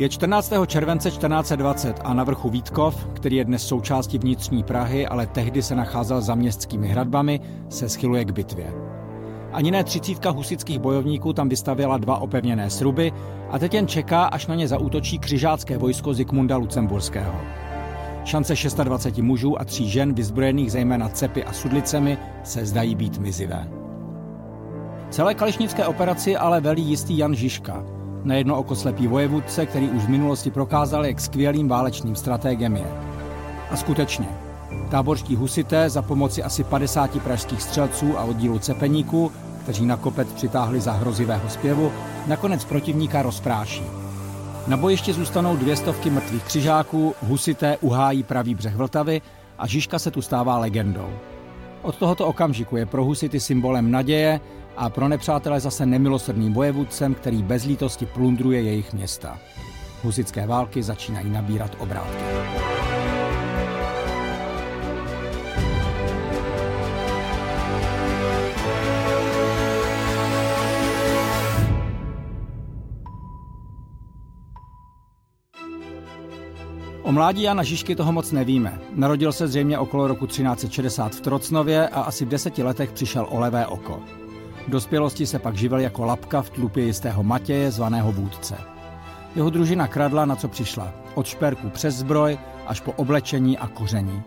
Je 14. července 1420 a na vrchu Vítkov, který je dnes součástí vnitřní Prahy, ale tehdy se nacházel za městskými hradbami, se schyluje k bitvě. Ani ne třicítka husických bojovníků tam vystavěla dva opevněné sruby a teď jen čeká, až na ně zaútočí křižácké vojsko Zikmunda Lucemburského. Šance 26 mužů a tří žen, vyzbrojených zejména cepy a sudlicemi, se zdají být mizivé. Celé kališnické operaci ale velí jistý Jan Žižka, na jedno oko slepý vojevůdce, který už v minulosti prokázal, jak skvělým válečným strategem je. A skutečně, táborští husité za pomoci asi 50 pražských střelců a oddílu cepeníků, kteří na kopec přitáhli za hrozivého zpěvu, nakonec protivníka rozpráší. Na bojišti zůstanou dvě stovky mrtvých křižáků, husité uhájí pravý břeh Vltavy a Žižka se tu stává legendou. Od tohoto okamžiku je pro husity symbolem naděje a pro nepřátele zase nemilosrdným bojevůdcem, který bez lítosti plundruje jejich města. Husické války začínají nabírat obrátky. O mládí Jana Žižky toho moc nevíme. Narodil se zřejmě okolo roku 1360 v Trocnově a asi v deseti letech přišel o levé oko. V dospělosti se pak živil jako lapka v tlupě jistého Matěje, zvaného vůdce. Jeho družina kradla, na co přišla. Od šperku přes zbroj až po oblečení a koření.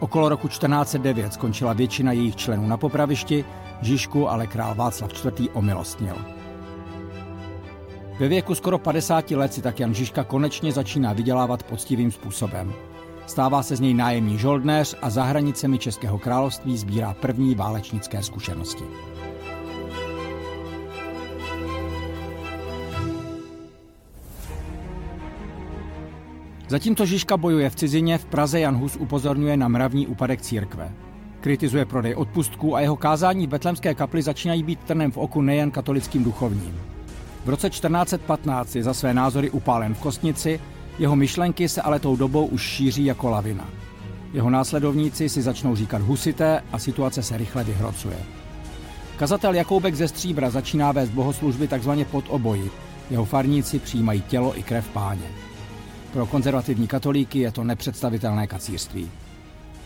Okolo roku 1409 skončila většina jejich členů na popravišti, Žižku ale král Václav IV. omilostnil. Ve věku skoro 50 let si tak Jan Žižka konečně začíná vydělávat poctivým způsobem. Stává se z něj nájemní žoldnéř a za hranicemi Českého království sbírá první válečnické zkušenosti. Zatímco Žižka bojuje v cizině, v Praze Jan Hus upozorňuje na mravní úpadek církve. Kritizuje prodej odpustků a jeho kázání v betlemské kapli začínají být trnem v oku nejen katolickým duchovním. V roce 1415 je za své názory upálen v Kostnici, jeho myšlenky se ale tou dobou už šíří jako lavina. Jeho následovníci si začnou říkat husité a situace se rychle vyhrocuje. Kazatel Jakoubek ze Stříbra začíná vést bohoslužby takzvaně pod oboji. Jeho farníci přijímají tělo i krev páně. Pro konzervativní katolíky je to nepředstavitelné kacírství.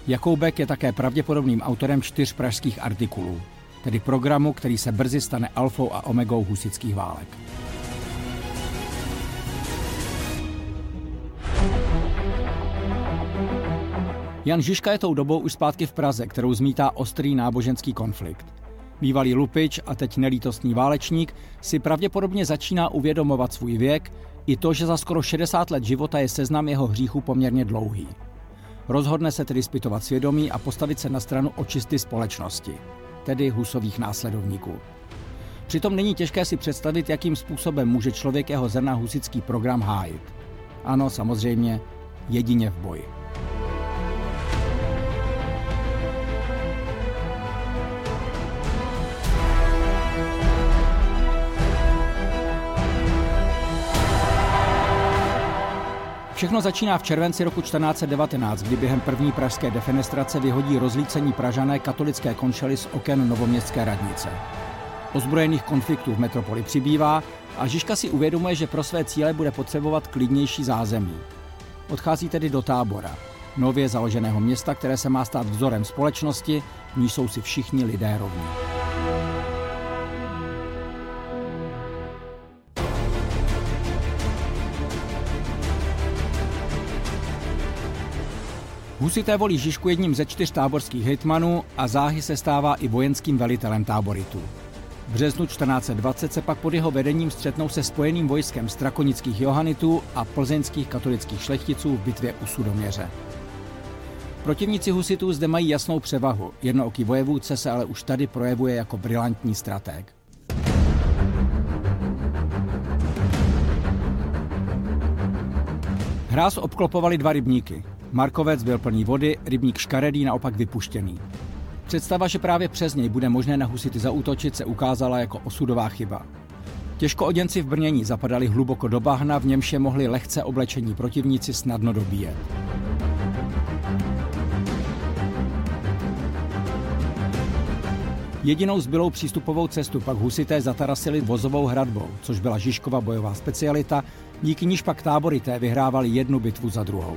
Jakoubek je také pravděpodobným autorem čtyř pražských artikulů, tedy programu, který se brzy stane alfou a omegou husických válek. Jan Žižka je tou dobou už zpátky v Praze, kterou zmítá ostrý náboženský konflikt. Bývalý lupič a teď nelítostný válečník si pravděpodobně začíná uvědomovat svůj věk i to, že za skoro 60 let života je seznam jeho hříchů poměrně dlouhý. Rozhodne se tedy zpytovat svědomí a postavit se na stranu očisty společnosti, tedy husových následovníků. Přitom není těžké si představit, jakým způsobem může člověk jeho zrna husický program hájit. Ano, samozřejmě, jedině v boji. Všechno začíná v červenci roku 1419, kdy během první pražské defenestrace vyhodí rozlícení Pražané katolické konšely z oken novoměstské radnice. Ozbrojených konfliktů v metropoli přibývá a Žižka si uvědomuje, že pro své cíle bude potřebovat klidnější zázemí. Odchází tedy do tábora, nově založeného města, které se má stát vzorem společnosti, v níž jsou si všichni lidé rovní. Husité volí Žižku jedním ze čtyř táborských hitmanů a záhy se stává i vojenským velitelem táboritů. V březnu 1420 se pak pod jeho vedením střetnou se spojeným vojskem strakonických johanitů a plzeňských katolických šlechticů v bitvě u Sudoměře. Protivníci husitů zde mají jasnou převahu, jednooký vojevůdce se ale už tady projevuje jako brilantní stratég. Hráz obklopovali dva rybníky. Markovec byl plný vody, rybník škaredý naopak vypuštěný. Představa, že právě přes něj bude možné na husity zaútočit, se ukázala jako osudová chyba. Těžko oděnci v brnění zapadali hluboko do bahna, v němž je mohli lehce oblečení protivníci snadno dobíjet. Jedinou zbylou přístupovou cestu pak husité zatarasili vozovou hradbou, což byla Žižkova bojová specialita, díky níž pak táborité vyhrávali jednu bitvu za druhou.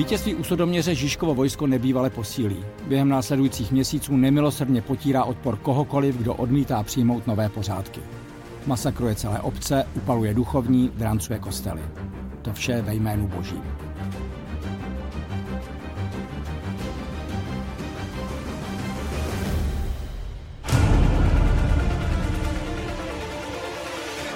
Vítězství u Sodoměře Žižkovo vojsko nebývale posílí. Během následujících měsíců nemilosrdně potírá odpor kohokoliv, kdo odmítá přijmout nové pořádky. Masakruje celé obce, upaluje duchovní, drancuje kostely. To vše ve jménu Boží.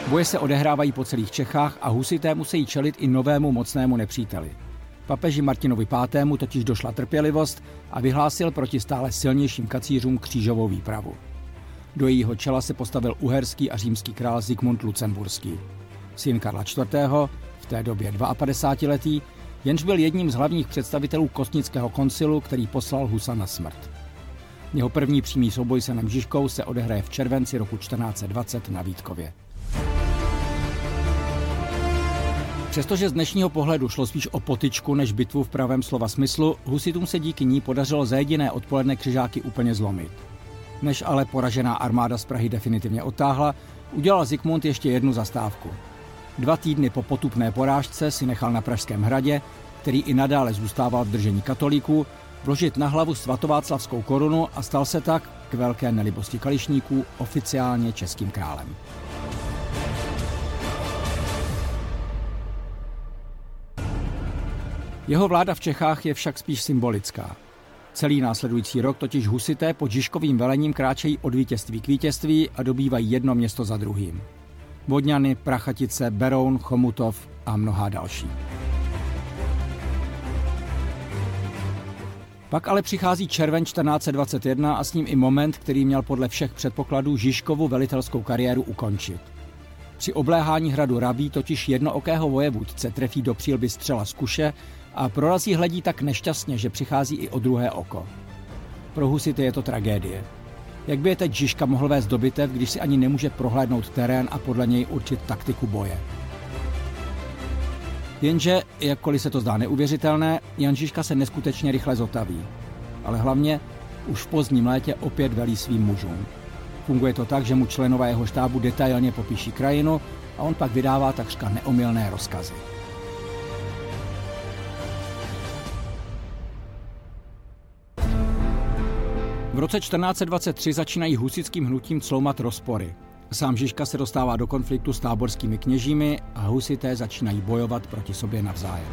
Boje se odehrávají po celých Čechách a husité musí čelit i novému mocnému nepříteli – Papeži Martinovi V. totiž došla trpělivost a vyhlásil proti stále silnějším kacířům křížovou výpravu. Do jejího čela se postavil uherský a římský král Zikmund Lucemburský. Syn Karla IV., v té době 52-letý, jenž byl jedním z hlavních představitelů kostnického koncilu, který poslal Husa na smrt. Jeho první přímý souboj se Žižkou se odehraje v červenci roku 1420 na Vítkově. Přestože z dnešního pohledu šlo spíš o potičku než bitvu v pravém slova smyslu, husitům se díky ní podařilo za jediné odpoledne křižáky úplně zlomit. Než ale poražená armáda z Prahy definitivně otáhla, udělal Zikmund ještě jednu zastávku. Dva týdny po potupné porážce si nechal na Pražském hradě, který i nadále zůstával v držení katolíků, vložit na hlavu svatováclavskou korunu a stal se tak, k velké nelibosti kališníků, oficiálně českým králem. Jeho vláda v Čechách je však spíš symbolická. Celý následující rok totiž husité pod Žižkovým velením kráčejí od vítězství k vítězství a dobývají jedno město za druhým. Vodňany, Prachatice, Beroun, Chomutov a mnoha další. Pak ale přichází červen 1421 a s ním i moment, který měl podle všech předpokladů Žižkovu velitelskou kariéru ukončit. Při obléhání hradu Rabí totiž jednookého vojevůdce trefí do přílby střela z kuše a prorazí hledí tak nešťastně, že přichází i o druhé oko. Pro husity je to tragédie. Jak by je teď Žižka mohl vést do bitev, když si ani nemůže prohlédnout terén a podle něj určit taktiku boje? Jenže, jakkoliv se to zdá neuvěřitelné, Jan Žižka se neskutečně rychle zotaví. Ale hlavně už v pozdním létě opět velí svým mužům. Funguje to tak, že mu členové jeho štábu detailně popíší krajinu a on pak vydává takřka neomylné rozkazy. V roce 1423 začínají husickým hnutím cloumat rozpory. Sám Žižka se dostává do konfliktu s táborskými kněžími a husité začínají bojovat proti sobě navzájem.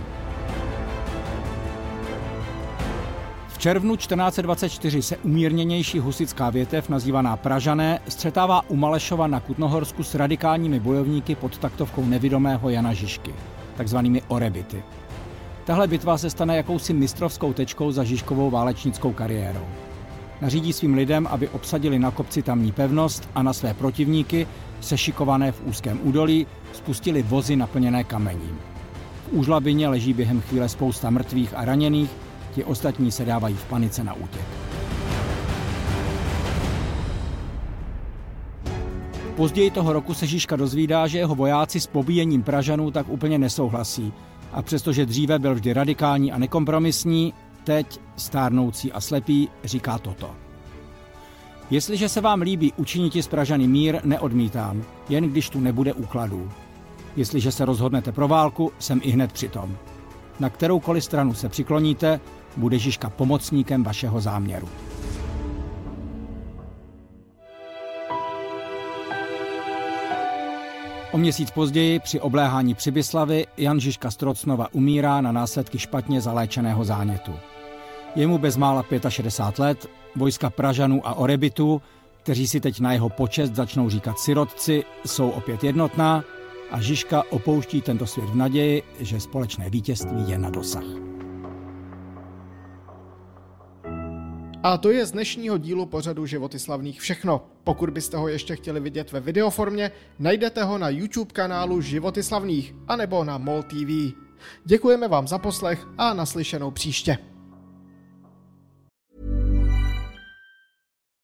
V červnu 1424 se umírněnější husická větev, nazývaná Pražané, střetává u Malešova na Kutnohorsku s radikálními bojovníky pod taktovkou nevidomého Jana Žižky, takzvanými Orebity. Tahle bitva se stane jakousi mistrovskou tečkou za Žižkovou válečnickou kariérou. Nařídí svým lidem, aby obsadili na kopci tamní pevnost a na své protivníky, sešikované v úzkém údolí, spustili vozy naplněné kamením. V úžlabině leží během chvíle spousta mrtvých a raněných, ti ostatní se dávají v panice na útěk. Později toho roku se Žižka dozvídá, že jeho vojáci s pobíjením Pražanů tak úplně nesouhlasí a přestože dříve byl vždy radikální a nekompromisní, teď, stárnoucí a slepý, říká toto. Jestliže se vám líbí učiniti z Pražany mír, neodmítám, jen když tu nebude úkladů. Jestliže se rozhodnete pro válku, jsem i hned přitom. Na kteroukoliv stranu se přikloníte, bude Žižka pomocníkem vašeho záměru. O měsíc později při obléhání Přibyslavy Jan Žižka Strocnova umírá na následky špatně zaléčeného zánětu. Je mu bezmála 65 let, vojska Pražanů a Orebitu, kteří si teď na jeho počest začnou říkat sirotci, jsou opět jednotná a Žižka opouští tento svět v naději, že společné vítězství je na dosah. A to je z dnešního dílu pořadu Životy slavných všechno. Pokud byste ho ještě chtěli vidět ve videoformě, najdete ho na YouTube kanálu Životy slavných anebo na MOL TV. Děkujeme vám za poslech a naslyšenou příště.